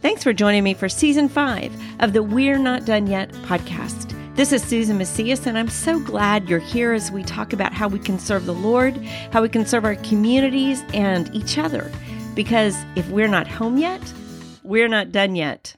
Thanks for joining me for season five of the We're Not Done Yet podcast. This is Susan Macias, and I'm so glad you're here as we talk about how we can serve the Lord, how we can serve our communities and each other. Because if we're not home yet, we're not done yet.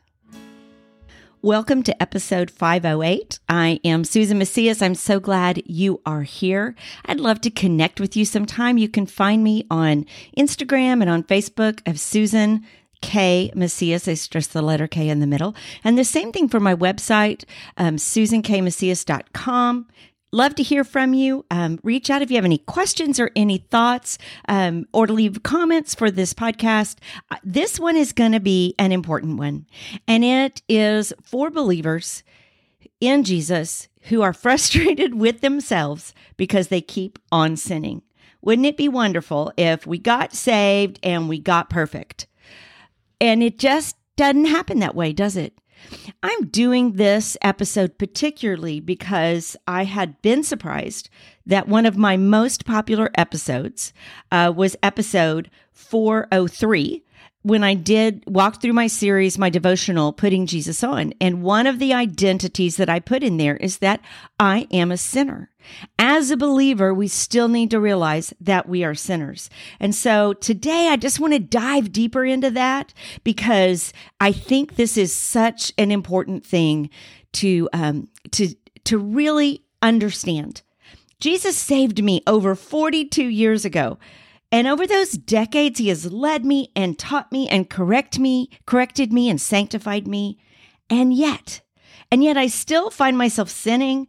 Welcome to episode 508. I am Susan Macias. I'm so glad you are here. I'd love to connect with you sometime. You can find me on Instagram and on Facebook of Susan K Macias. I stress the letter K in the middle. And the same thing for my website, um, susankmacias.com. Love to hear from you. Um, reach out if you have any questions or any thoughts um, or to leave comments for this podcast. Uh, this one is going to be an important one, and it is for believers in Jesus who are frustrated with themselves because they keep on sinning. Wouldn't it be wonderful if we got saved and we got perfect? And it just doesn't happen that way, does it? I'm doing this episode particularly because I had been surprised that one of my most popular episodes uh, was episode 403 when I did walk through my series, my devotional, Putting Jesus On. And one of the identities that I put in there is that I am a sinner. As a believer, we still need to realize that we are sinners. And so today I just want to dive deeper into that because I think this is such an important thing to, um, to, to really understand. Jesus saved me over 42 years ago. And over those decades, he has led me and taught me and correct me, corrected me and sanctified me. And yet, and yet I still find myself sinning.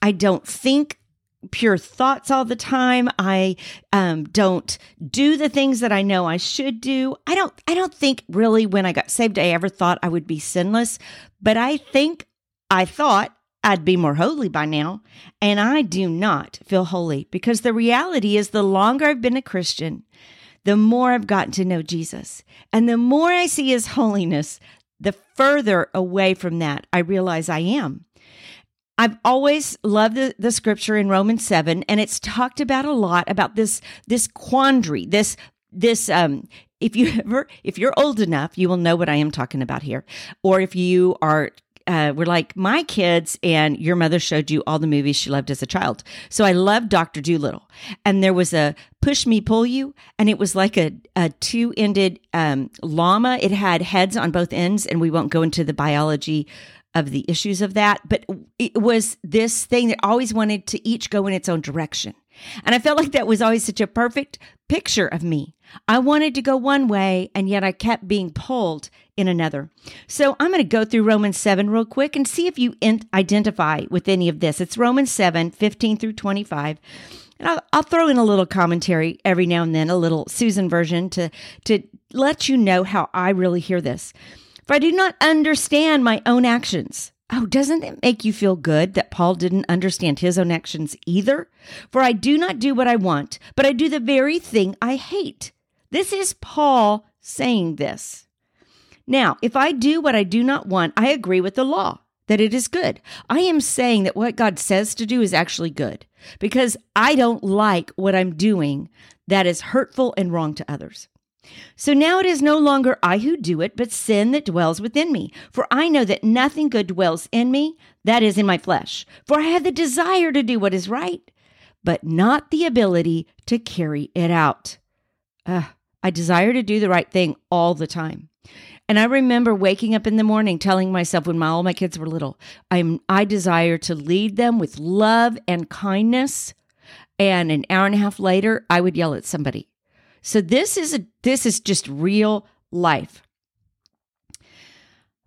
I don't think pure thoughts all the time. I um, don't do the things that I know I should do. I don't. I don't think really when I got saved I ever thought I would be sinless, but I think I thought I'd be more holy by now. And I do not feel holy because the reality is the longer I've been a Christian, the more I've gotten to know Jesus. And the more I see his holiness, the further away from that I realize I am. I've always loved the, the scripture in Romans 7, and it's talked about a lot about this, this quandary, this, this, um, if you ever, if you're old enough, you will know what I am talking about here. Or if you are uh, were like my kids, and your mother showed you all the movies she loved as a child. So I loved Doctor Dolittle, and there was a push me pull you, and it was like a, a two ended um, llama. It had heads on both ends, and we won't go into the biology of the issues of that, but it was this thing that always wanted to each go in its own direction. And I felt like that was always such a perfect picture of me. I wanted to go one way, and yet I kept being pulled in another. So I'm going to go through Romans 7 real quick and see if you in- identify with any of this. It's Romans 7 15 through 25. And I'll, I'll throw in a little commentary every now and then, a little Susan version to, to let you know how I really hear this. For I do not understand my own actions. Oh, doesn't it make you feel good that Paul didn't understand his own actions either? For I do not do what I want, but I do the very thing I hate. This is Paul saying this. Now, if I do what I do not want, I agree with the law that it is good. I am saying that what God says to do is actually good because I don't like what I'm doing that is hurtful and wrong to others. So now it is no longer I who do it, but sin that dwells within me. For I know that nothing good dwells in me, that is in my flesh. For I have the desire to do what is right, but not the ability to carry it out. Uh, I desire to do the right thing all the time. And I remember waking up in the morning telling myself when my, all my kids were little, I'm I desire to lead them with love and kindness. And an hour and a half later, I would yell at somebody. So this is a this is just real life.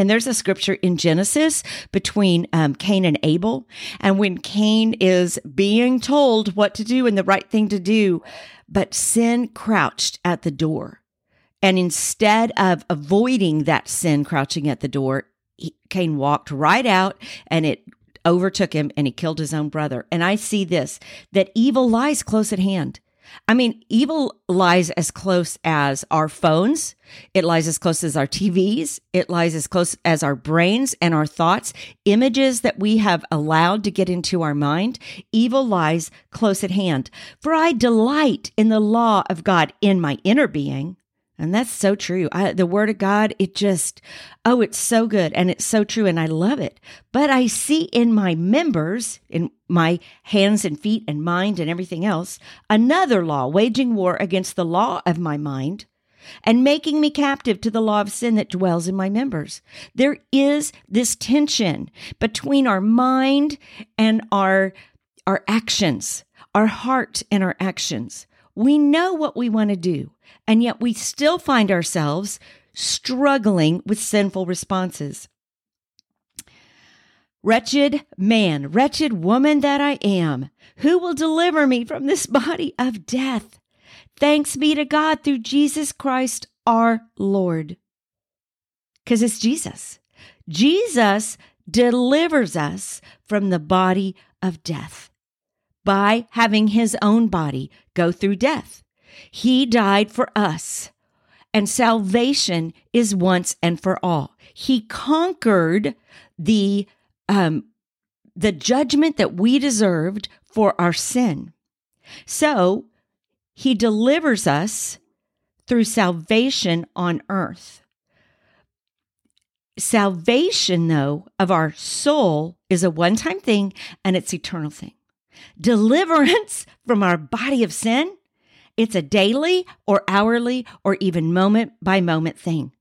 And there's a scripture in Genesis between um, Cain and Abel. And when Cain is being told what to do and the right thing to do, but sin crouched at the door. And instead of avoiding that sin crouching at the door, he, Cain walked right out and it overtook him and he killed his own brother. And I see this that evil lies close at hand. I mean, evil lies as close as our phones. It lies as close as our TVs. It lies as close as our brains and our thoughts, images that we have allowed to get into our mind. Evil lies close at hand. For I delight in the law of God in my inner being. And that's so true. I, the word of God, it just, oh, it's so good and it's so true and I love it. But I see in my members, in my hands and feet and mind and everything else, another law waging war against the law of my mind and making me captive to the law of sin that dwells in my members. There is this tension between our mind and our, our actions, our heart and our actions. We know what we want to do, and yet we still find ourselves struggling with sinful responses. Wretched man, wretched woman that I am, who will deliver me from this body of death? Thanks be to God through Jesus Christ our Lord. Because it's Jesus. Jesus delivers us from the body of death by having his own body go through death. He died for us, and salvation is once and for all. He conquered the um, the judgment that we deserved for our sin. So he delivers us through salvation on earth. Salvation, though, of our soul is a one time thing and it's eternal thing deliverance from our body of sin, it's a daily or hourly or even moment by moment thing.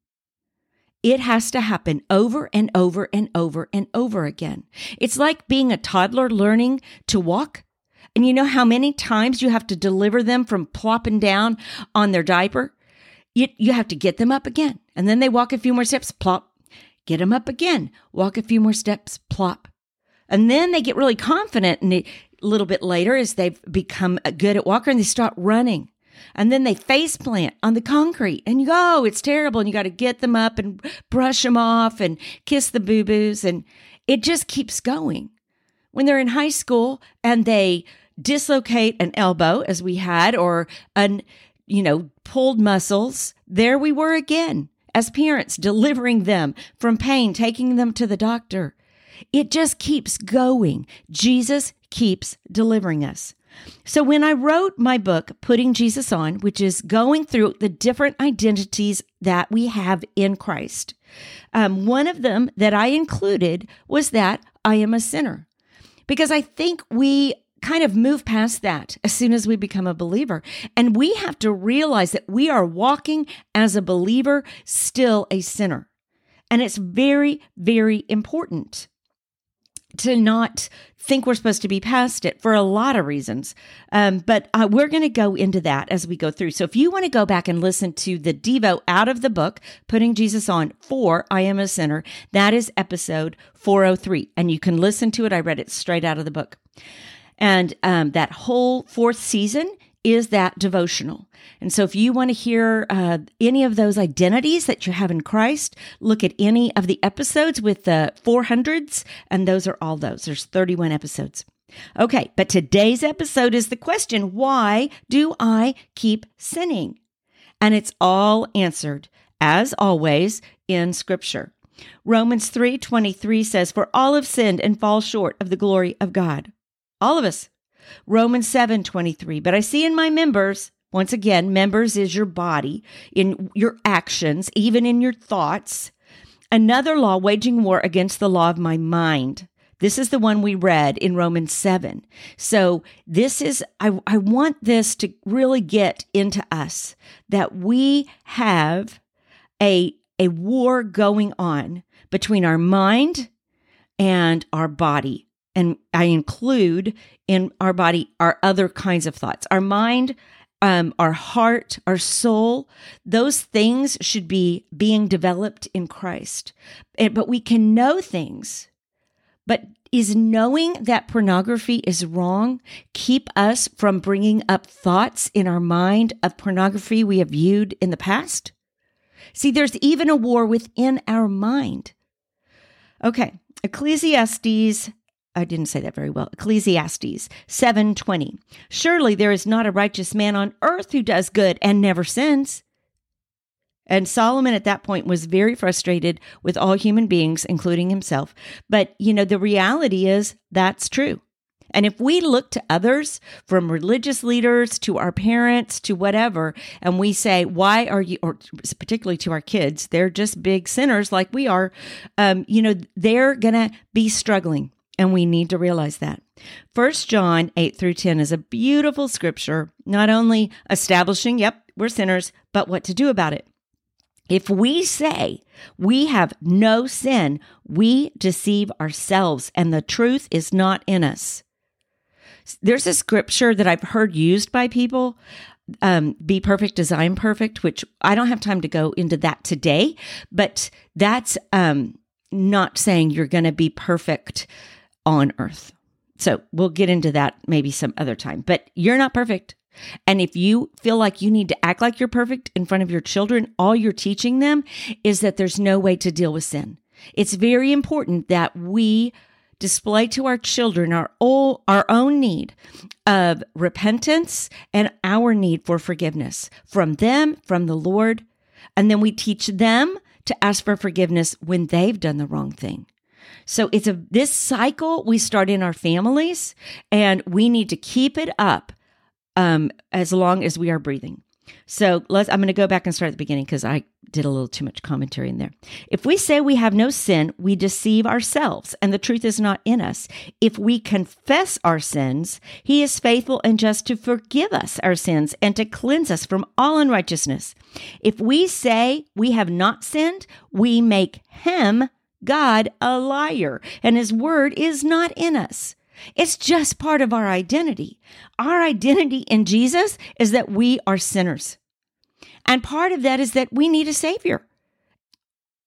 It has to happen over and over and over and over again. It's like being a toddler learning to walk. And you know how many times you have to deliver them from plopping down on their diaper? You, you have to get them up again. And then they walk a few more steps, plop. Get them up again. Walk a few more steps, plop. And then they get really confident and a little bit later as they've become good at walking and they start running. And then they face plant on the concrete and you go, oh, it's terrible. And you got to get them up and brush them off and kiss the boo boos. And it just keeps going. When they're in high school and they dislocate an elbow, as we had, or an, you know, pulled muscles, there we were again as parents delivering them from pain, taking them to the doctor. It just keeps going. Jesus keeps delivering us. So, when I wrote my book, Putting Jesus On, which is going through the different identities that we have in Christ, um, one of them that I included was that I am a sinner. Because I think we kind of move past that as soon as we become a believer. And we have to realize that we are walking as a believer, still a sinner. And it's very, very important to not think we're supposed to be past it for a lot of reasons. Um, but uh, we're going to go into that as we go through. So if you want to go back and listen to the Devo out of the book, Putting Jesus On for I Am a Sinner, that is episode 403. And you can listen to it. I read it straight out of the book. And um, that whole fourth season is that devotional. And so, if you want to hear uh, any of those identities that you have in Christ, look at any of the episodes with the 400s, and those are all those. There's 31 episodes. Okay, but today's episode is the question why do I keep sinning? And it's all answered, as always, in Scripture. Romans 3:23 says, "For all have sinned and fall short of the glory of God." All of us. Romans 7 23. But I see in my members, once again, members is your body, in your actions, even in your thoughts, another law waging war against the law of my mind. This is the one we read in Romans 7. So this is, I, I want this to really get into us that we have a, a war going on between our mind and our body and I include in our body our other kinds of thoughts. Our mind, um, our heart, our soul, those things should be being developed in Christ. But we can know things. But is knowing that pornography is wrong keep us from bringing up thoughts in our mind of pornography we have viewed in the past? See, there's even a war within our mind. Okay, Ecclesiastes I didn't say that very well. Ecclesiastes 7:20. Surely there is not a righteous man on earth who does good and never sins. And Solomon at that point was very frustrated with all human beings, including himself. But, you know, the reality is that's true. And if we look to others, from religious leaders to our parents to whatever, and we say, why are you, or particularly to our kids, they're just big sinners like we are, um, you know, they're going to be struggling. And we need to realize that. First John 8 through 10 is a beautiful scripture, not only establishing, yep, we're sinners, but what to do about it. If we say we have no sin, we deceive ourselves and the truth is not in us. There's a scripture that I've heard used by people um, be perfect, design perfect, which I don't have time to go into that today, but that's um, not saying you're going to be perfect on earth. So we'll get into that maybe some other time, but you're not perfect. And if you feel like you need to act like you're perfect in front of your children, all you're teaching them is that there's no way to deal with sin. It's very important that we display to our children our, all, our own need of repentance and our need for forgiveness from them, from the Lord. And then we teach them to ask for forgiveness when they've done the wrong thing. So it's a this cycle we start in our families and we need to keep it up um, as long as we are breathing. So let's, I'm going to go back and start at the beginning because I did a little too much commentary in there. If we say we have no sin, we deceive ourselves and the truth is not in us. If we confess our sins, he is faithful and just to forgive us our sins and to cleanse us from all unrighteousness. If we say we have not sinned, we make him, God, a liar and his word is not in us. It's just part of our identity. Our identity in Jesus is that we are sinners. And part of that is that we need a Savior.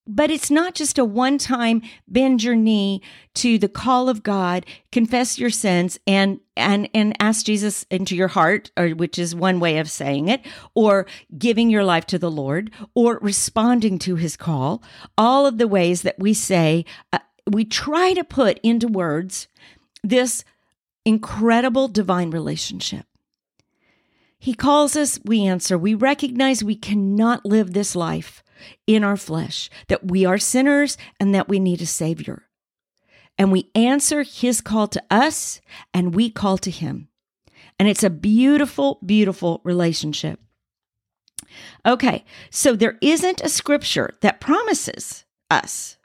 But it's not just a one time bend your knee to the call of God, confess your sins and and and ask Jesus into your heart, or which is one way of saying it, or giving your life to the Lord, or responding to his call. All of the ways that we say uh, we try to put into words this incredible divine relationship. He calls us, we answer. We recognize we cannot live this life in our flesh, that we are sinners and that we need a Savior. And we answer His call to us and we call to Him. And it's a beautiful, beautiful relationship. Okay, so there isn't a scripture that promises us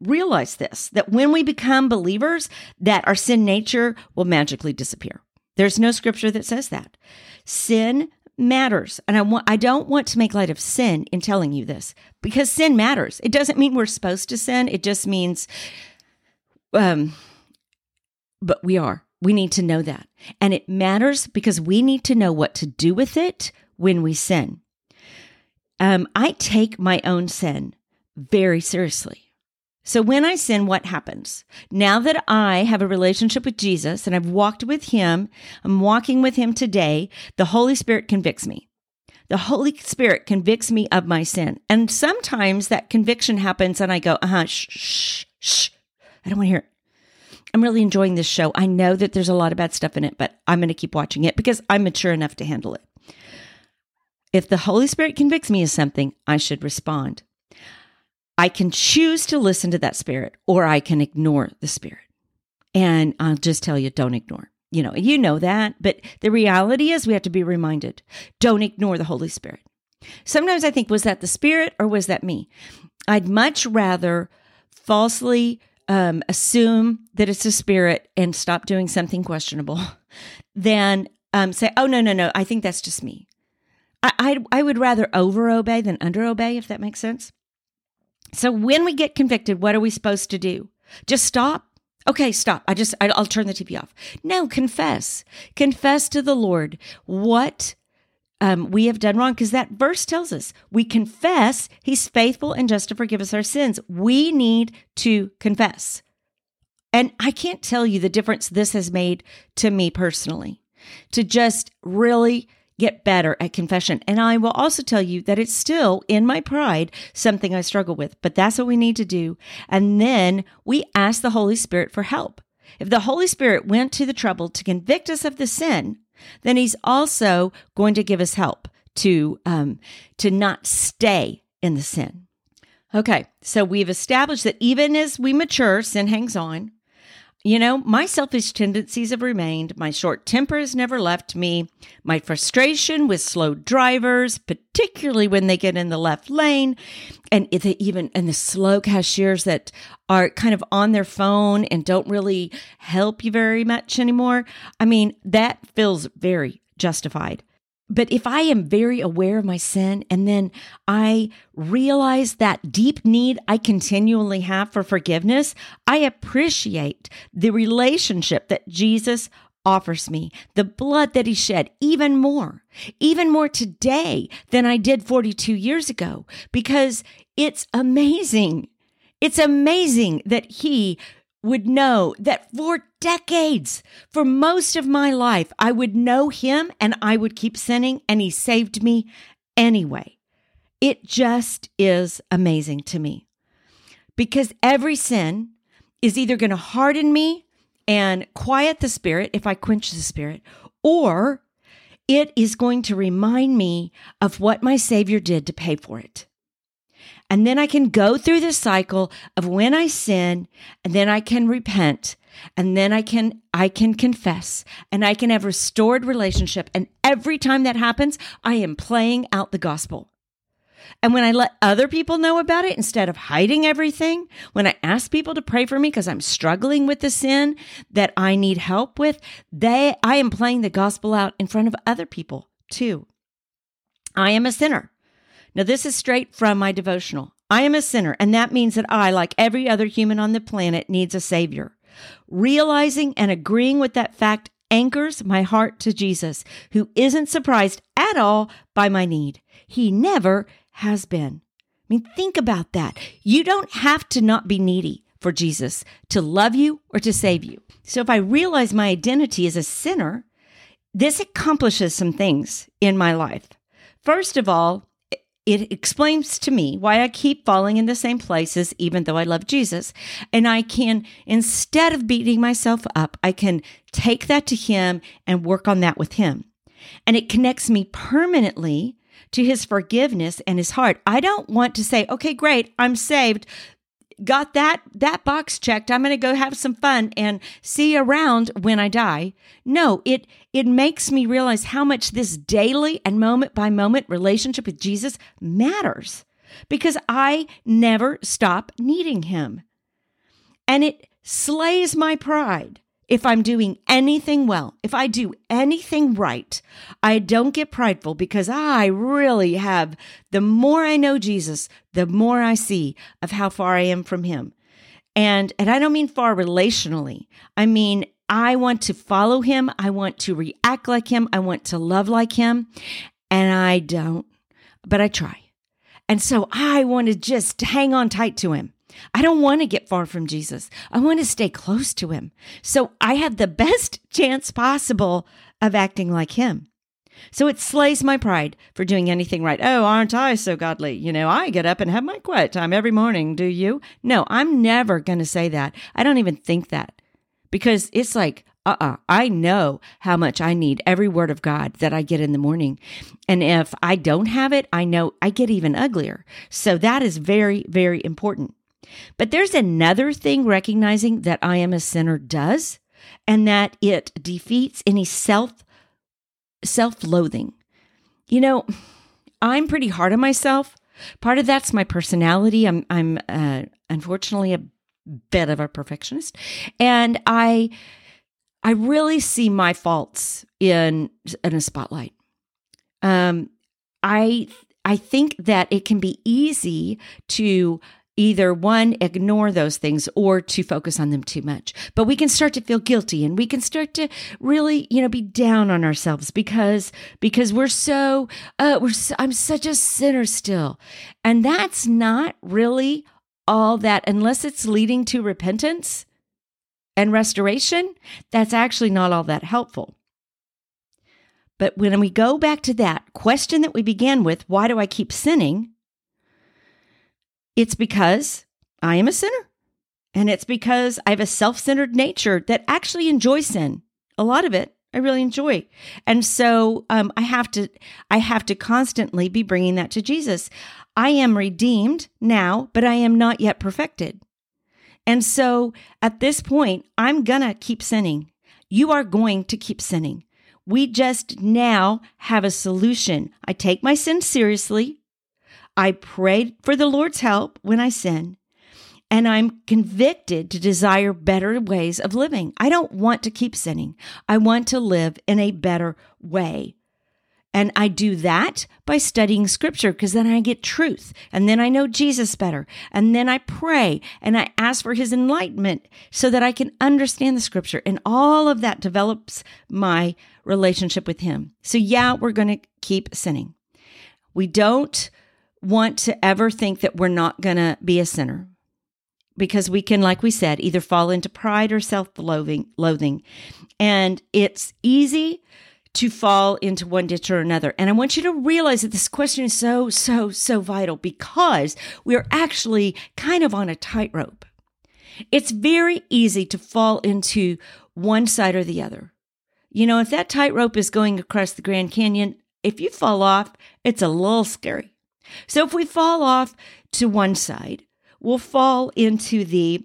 realize this that when we become believers that our sin nature will magically disappear there's no scripture that says that sin matters. And i want i don't want to make light of sin in telling you this because sin matters. It doesn't mean we're supposed to sin. It just means um but we are. We need to know that. And it matters because we need to know what to do with it when we sin. Um i take my own sin very seriously so when I sin, what happens? Now that I have a relationship with Jesus and I've walked with him, I'm walking with him today, the Holy Spirit convicts me. The Holy Spirit convicts me of my sin. And sometimes that conviction happens and I go, uh huh, shh, shh, shh. I don't want to hear it. I'm really enjoying this show. I know that there's a lot of bad stuff in it, but I'm going to keep watching it because I'm mature enough to handle it. If the Holy Spirit convicts me of something, I should respond. I can choose to listen to that spirit or I can ignore the spirit. And I'll just tell you, don't ignore. You know, you know that, but the reality is we have to be reminded don't ignore the Holy Spirit. Sometimes I think, was that the spirit or was that me? I'd much rather falsely um, assume that it's a spirit and stop doing something questionable than um, say, oh, no, no, no, I think that's just me. I, I, I would rather over obey than under obey, if that makes sense. So when we get convicted, what are we supposed to do? Just stop? Okay, stop. I just, I'll turn the TV off. No, confess. Confess to the Lord what um, we have done wrong because that verse tells us we confess he's faithful and just to forgive us our sins. We need to confess. And I can't tell you the difference this has made to me personally to just really get better at confession. And I will also tell you that it's still in my pride something I struggle with, but that's what we need to do. And then we ask the Holy Spirit for help. if the Holy Spirit went to the trouble to convict us of the sin, then He's also going to give us help to um, to not stay in the sin. Okay, so we've established that even as we mature, sin hangs on. You know, my selfish tendencies have remained. My short temper has never left me. My frustration with slow drivers, particularly when they get in the left lane, and even and the slow cashiers that are kind of on their phone and don't really help you very much anymore. I mean, that feels very justified. But if I am very aware of my sin and then I realize that deep need I continually have for forgiveness, I appreciate the relationship that Jesus offers me, the blood that he shed, even more, even more today than I did 42 years ago, because it's amazing. It's amazing that he would know that for decades, for most of my life, I would know him and I would keep sinning, and he saved me anyway. It just is amazing to me because every sin is either going to harden me and quiet the spirit if I quench the spirit, or it is going to remind me of what my Savior did to pay for it. And then I can go through the cycle of when I sin and then I can repent and then I can I can confess and I can have restored relationship and every time that happens I am playing out the gospel. And when I let other people know about it instead of hiding everything, when I ask people to pray for me because I'm struggling with the sin that I need help with, they I am playing the gospel out in front of other people too. I am a sinner. Now, this is straight from my devotional. I am a sinner, and that means that I, like every other human on the planet, needs a Savior. Realizing and agreeing with that fact anchors my heart to Jesus, who isn't surprised at all by my need. He never has been. I mean, think about that. You don't have to not be needy for Jesus to love you or to save you. So if I realize my identity as a sinner, this accomplishes some things in my life. First of all, it explains to me why I keep falling in the same places, even though I love Jesus. And I can, instead of beating myself up, I can take that to Him and work on that with Him. And it connects me permanently to His forgiveness and His heart. I don't want to say, okay, great, I'm saved got that that box checked. I'm going to go have some fun and see around when i die. No it it makes me realize how much this daily and moment by moment relationship with jesus matters because i never stop needing him. And it slays my pride if I'm doing anything well, if I do anything right, I don't get prideful because I really have, the more I know Jesus, the more I see of how far I am from him. And, and I don't mean far relationally. I mean, I want to follow him. I want to react like him. I want to love like him. And I don't, but I try. And so I want to just hang on tight to him. I don't want to get far from Jesus. I want to stay close to him. So I have the best chance possible of acting like him. So it slays my pride for doing anything right. Oh, aren't I so godly? You know, I get up and have my quiet time every morning. Do you? No, I'm never going to say that. I don't even think that because it's like, uh uh-uh, uh I know how much I need every word of God that I get in the morning. And if I don't have it, I know I get even uglier. So that is very, very important. But there's another thing recognizing that I am a sinner does, and that it defeats any self self-loathing. You know, I'm pretty hard on myself. Part of that's my personality. I'm I'm uh, unfortunately a bit of a perfectionist, and I I really see my faults in in a spotlight. Um, I I think that it can be easy to either one, ignore those things or to focus on them too much. But we can start to feel guilty and we can start to really, you know, be down on ourselves because, because we're so, uh, we're, so, I'm such a sinner still. And that's not really all that, unless it's leading to repentance and restoration, that's actually not all that helpful. But when we go back to that question that we began with, why do I keep sinning? It's because I am a sinner And it's because I have a self centered nature that actually enjoys sin. A lot of it I really enjoy. And so um, I have to I have to constantly be bringing that to Jesus. I am redeemed now, but I am not yet perfected. And so at this point, I'm going to keep sinning. You are going to keep sinning. We just now have a solution. I take my sin seriously. I pray for the Lord's help when I sin and I'm convicted to desire better ways of living. I don't want to keep sinning. I want to live in a better way. And I do that by studying scripture because then I get truth and then I know Jesus better. And then I pray and I ask for his enlightenment so that I can understand the scripture. And all of that develops my relationship with him. So, yeah, we're going to keep sinning. We don't want to ever think that we're not going to be a sinner because we can, like we said, either fall into pride or self loathing. And it's easy to fall into one ditch or another. And I want you to realize that this question is so, so, so vital because we are actually kind of on a tightrope. It's very easy to fall into one side or the other. You know, if that tightrope is going across the Grand Canyon, if you fall off, it's a little scary. So if we fall off to one side, we'll fall into the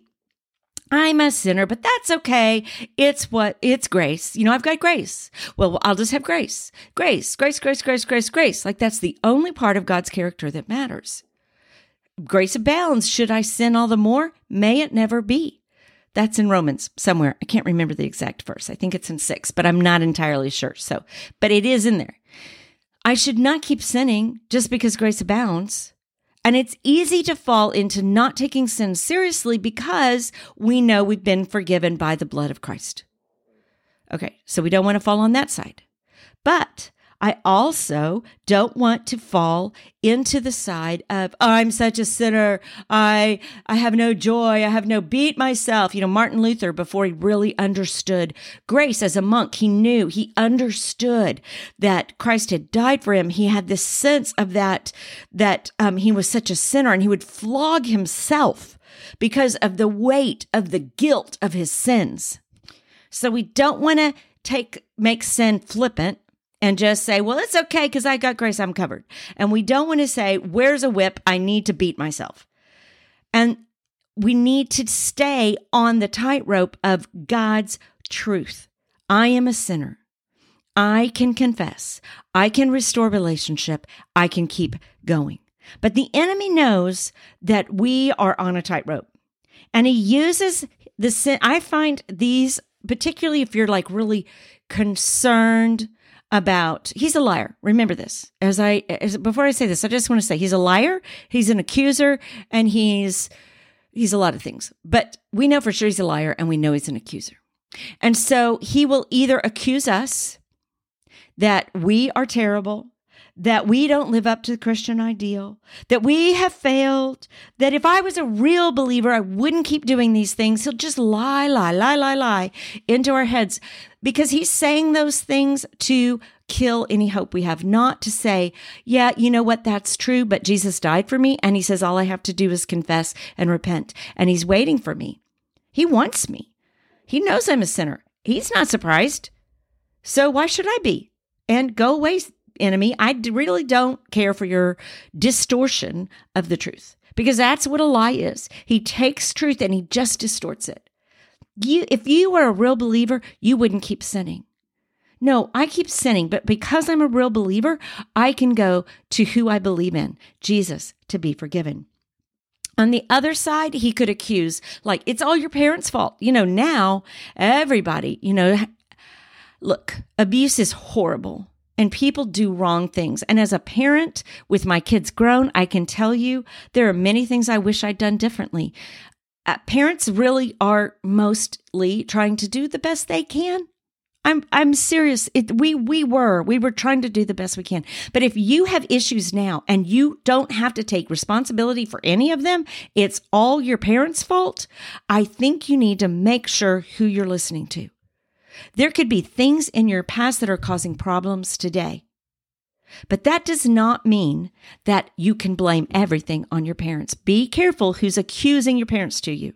I'm a sinner, but that's okay. It's what it's grace. You know, I've got grace. Well, I'll just have grace. Grace, grace, grace, grace, grace, grace. Like that's the only part of God's character that matters. Grace abounds. Should I sin all the more? May it never be. That's in Romans somewhere. I can't remember the exact verse. I think it's in six, but I'm not entirely sure. So, but it is in there. I should not keep sinning just because grace abounds. And it's easy to fall into not taking sin seriously because we know we've been forgiven by the blood of Christ. Okay, so we don't want to fall on that side. But I also don't want to fall into the side of oh, I'm such a sinner. I I have no joy. I have no beat myself. You know, Martin Luther before he really understood grace as a monk, he knew, he understood that Christ had died for him. He had this sense of that that um, he was such a sinner and he would flog himself because of the weight of the guilt of his sins. So we don't want to take make sin flippant and just say, well, it's okay because I got grace, I'm covered. And we don't want to say, where's a whip? I need to beat myself. And we need to stay on the tightrope of God's truth. I am a sinner. I can confess. I can restore relationship. I can keep going. But the enemy knows that we are on a tightrope. And he uses the sin. I find these, particularly if you're like really concerned about he's a liar. Remember this. As I as, before I say this, I just want to say he's a liar, he's an accuser, and he's he's a lot of things. But we know for sure he's a liar and we know he's an accuser. And so he will either accuse us that we are terrible, that we don't live up to the Christian ideal, that we have failed, that if I was a real believer, I wouldn't keep doing these things. He'll just lie, lie, lie, lie, lie into our heads because he's saying those things to kill any hope we have, not to say, yeah, you know what, that's true, but Jesus died for me. And he says, all I have to do is confess and repent. And he's waiting for me. He wants me. He knows I'm a sinner. He's not surprised. So why should I be? And go away, enemy. I really don't care for your distortion of the truth because that's what a lie is. He takes truth and he just distorts it. You, if you were a real believer, you wouldn't keep sinning. No, I keep sinning, but because I'm a real believer, I can go to who I believe in, Jesus, to be forgiven. On the other side, he could accuse, like, it's all your parents' fault. You know, now everybody, you know, look, abuse is horrible and people do wrong things. And as a parent with my kids grown, I can tell you there are many things I wish I'd done differently. Uh, parents really are mostly trying to do the best they can. I'm I'm serious. It, we we were we were trying to do the best we can. But if you have issues now and you don't have to take responsibility for any of them, it's all your parents' fault. I think you need to make sure who you're listening to. There could be things in your past that are causing problems today. But that does not mean that you can blame everything on your parents. Be careful who's accusing your parents to you.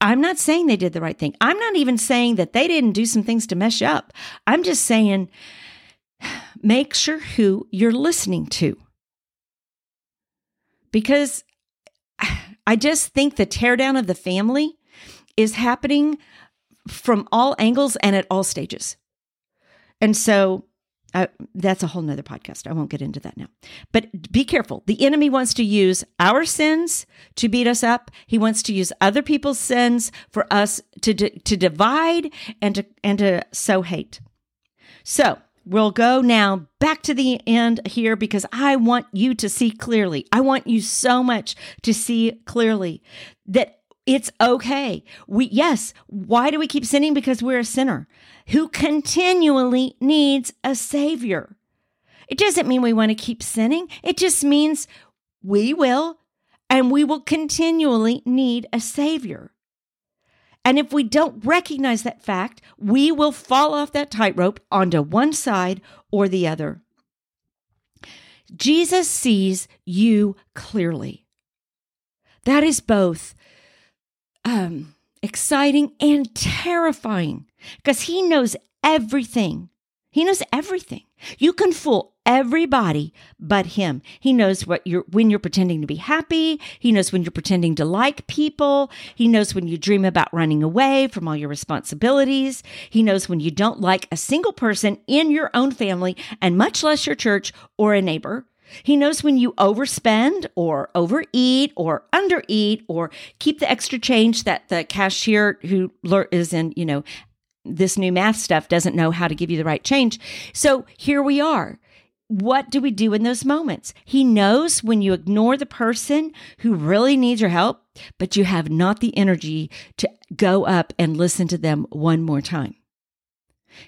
I'm not saying they did the right thing. I'm not even saying that they didn't do some things to mess up. I'm just saying make sure who you're listening to. Because I just think the teardown of the family is happening from all angles and at all stages. And so uh, that's a whole nother podcast. I won't get into that now. But be careful. The enemy wants to use our sins to beat us up. He wants to use other people's sins for us to to divide and to and to sow hate. So we'll go now back to the end here because I want you to see clearly. I want you so much to see clearly that it's okay. We, yes, why do we keep sinning? Because we're a sinner who continually needs a savior. It doesn't mean we want to keep sinning. It just means we will and we will continually need a savior. And if we don't recognize that fact, we will fall off that tightrope onto one side or the other. Jesus sees you clearly. That is both um, exciting and terrifying because he knows everything. He knows everything. You can fool everybody but him. He knows what you're when you're pretending to be happy. He knows when you're pretending to like people. He knows when you dream about running away from all your responsibilities. He knows when you don't like a single person in your own family and much less your church or a neighbor. He knows when you overspend or overeat or undereat or keep the extra change that the cashier who is in, you know, this new math stuff doesn't know how to give you the right change. So here we are. What do we do in those moments? He knows when you ignore the person who really needs your help, but you have not the energy to go up and listen to them one more time.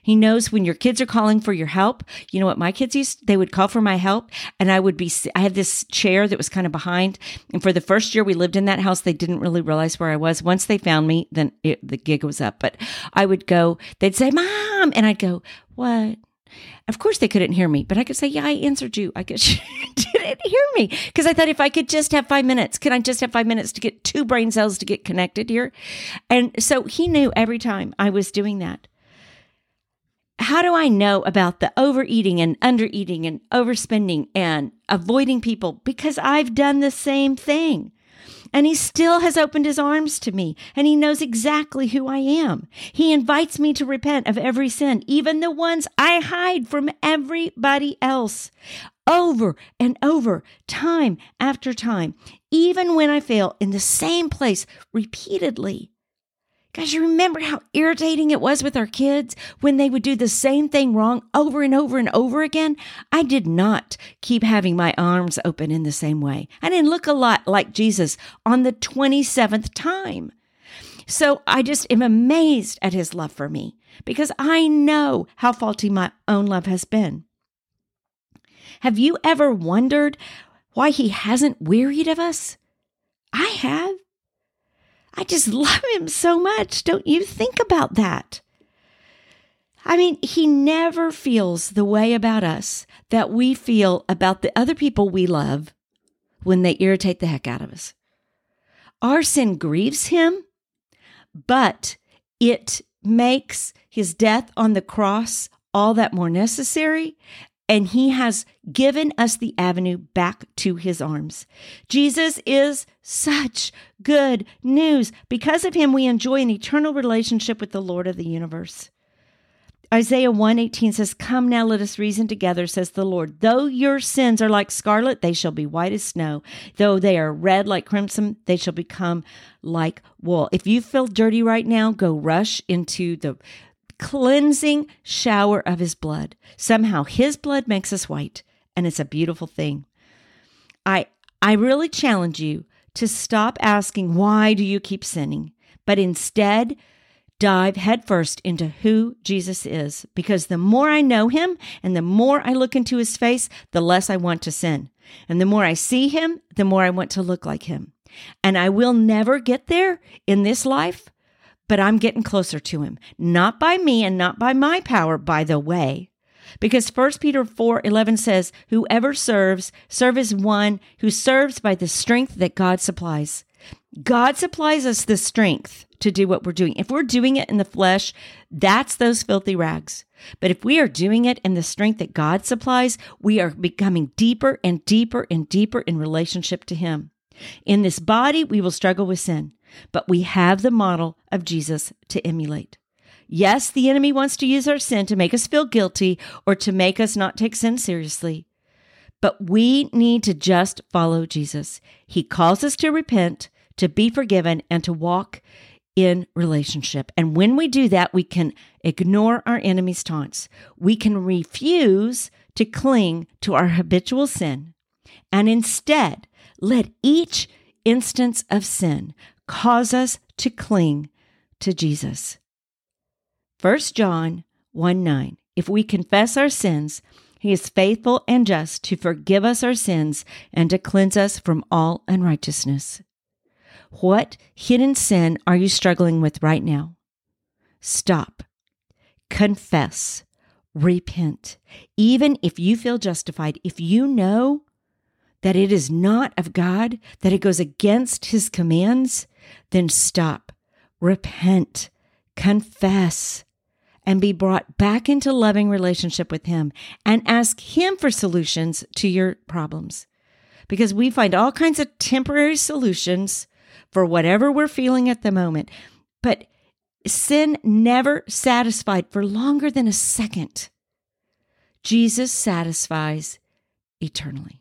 He knows when your kids are calling for your help. You know what my kids used? They would call for my help and I would be, I had this chair that was kind of behind. And for the first year we lived in that house, they didn't really realize where I was. Once they found me, then it, the gig was up. But I would go, they'd say, Mom. And I'd go, What? Of course, they couldn't hear me, but I could say, Yeah, I answered you. I guess didn't hear me. Because I thought if I could just have five minutes, can I just have five minutes to get two brain cells to get connected here? And so he knew every time I was doing that how do I know about the overeating and undereating and overspending and avoiding people? Because I've done the same thing. And he still has opened his arms to me and he knows exactly who I am. He invites me to repent of every sin, even the ones I hide from everybody else over and over, time after time, even when I fail in the same place repeatedly. Guys, you remember how irritating it was with our kids when they would do the same thing wrong over and over and over again? I did not keep having my arms open in the same way. I didn't look a lot like Jesus on the 27th time. So I just am amazed at his love for me because I know how faulty my own love has been. Have you ever wondered why he hasn't wearied of us? I have. I just love him so much. Don't you think about that? I mean, he never feels the way about us that we feel about the other people we love when they irritate the heck out of us. Our sin grieves him, but it makes his death on the cross all that more necessary and he has given us the avenue back to his arms. Jesus is such good news. Because of him, we enjoy an eternal relationship with the Lord of the universe. Isaiah 118 says, Come now, let us reason together, says the Lord. Though your sins are like scarlet, they shall be white as snow. Though they are red like crimson, they shall become like wool. If you feel dirty right now, go rush into the cleansing shower of his blood. Somehow his blood makes us white, and it's a beautiful thing. I I really challenge you to stop asking why do you keep sinning, but instead dive headfirst into who Jesus is because the more I know him and the more I look into his face, the less I want to sin. And the more I see him, the more I want to look like him. And I will never get there in this life, but I'm getting closer to him, not by me and not by my power, by the way. Because 1 Peter 4 11 says, Whoever serves, serve as one who serves by the strength that God supplies. God supplies us the strength to do what we're doing. If we're doing it in the flesh, that's those filthy rags. But if we are doing it in the strength that God supplies, we are becoming deeper and deeper and deeper in relationship to Him. In this body, we will struggle with sin, but we have the model of Jesus to emulate. Yes, the enemy wants to use our sin to make us feel guilty or to make us not take sin seriously. But we need to just follow Jesus. He calls us to repent, to be forgiven, and to walk in relationship. And when we do that, we can ignore our enemy's taunts. We can refuse to cling to our habitual sin and instead let each instance of sin cause us to cling to Jesus. 1 John 1 9. If we confess our sins, he is faithful and just to forgive us our sins and to cleanse us from all unrighteousness. What hidden sin are you struggling with right now? Stop. Confess. Repent. Even if you feel justified, if you know that it is not of God, that it goes against his commands, then stop. Repent. Confess and be brought back into loving relationship with him and ask him for solutions to your problems. Because we find all kinds of temporary solutions for whatever we're feeling at the moment. But sin never satisfied for longer than a second. Jesus satisfies eternally.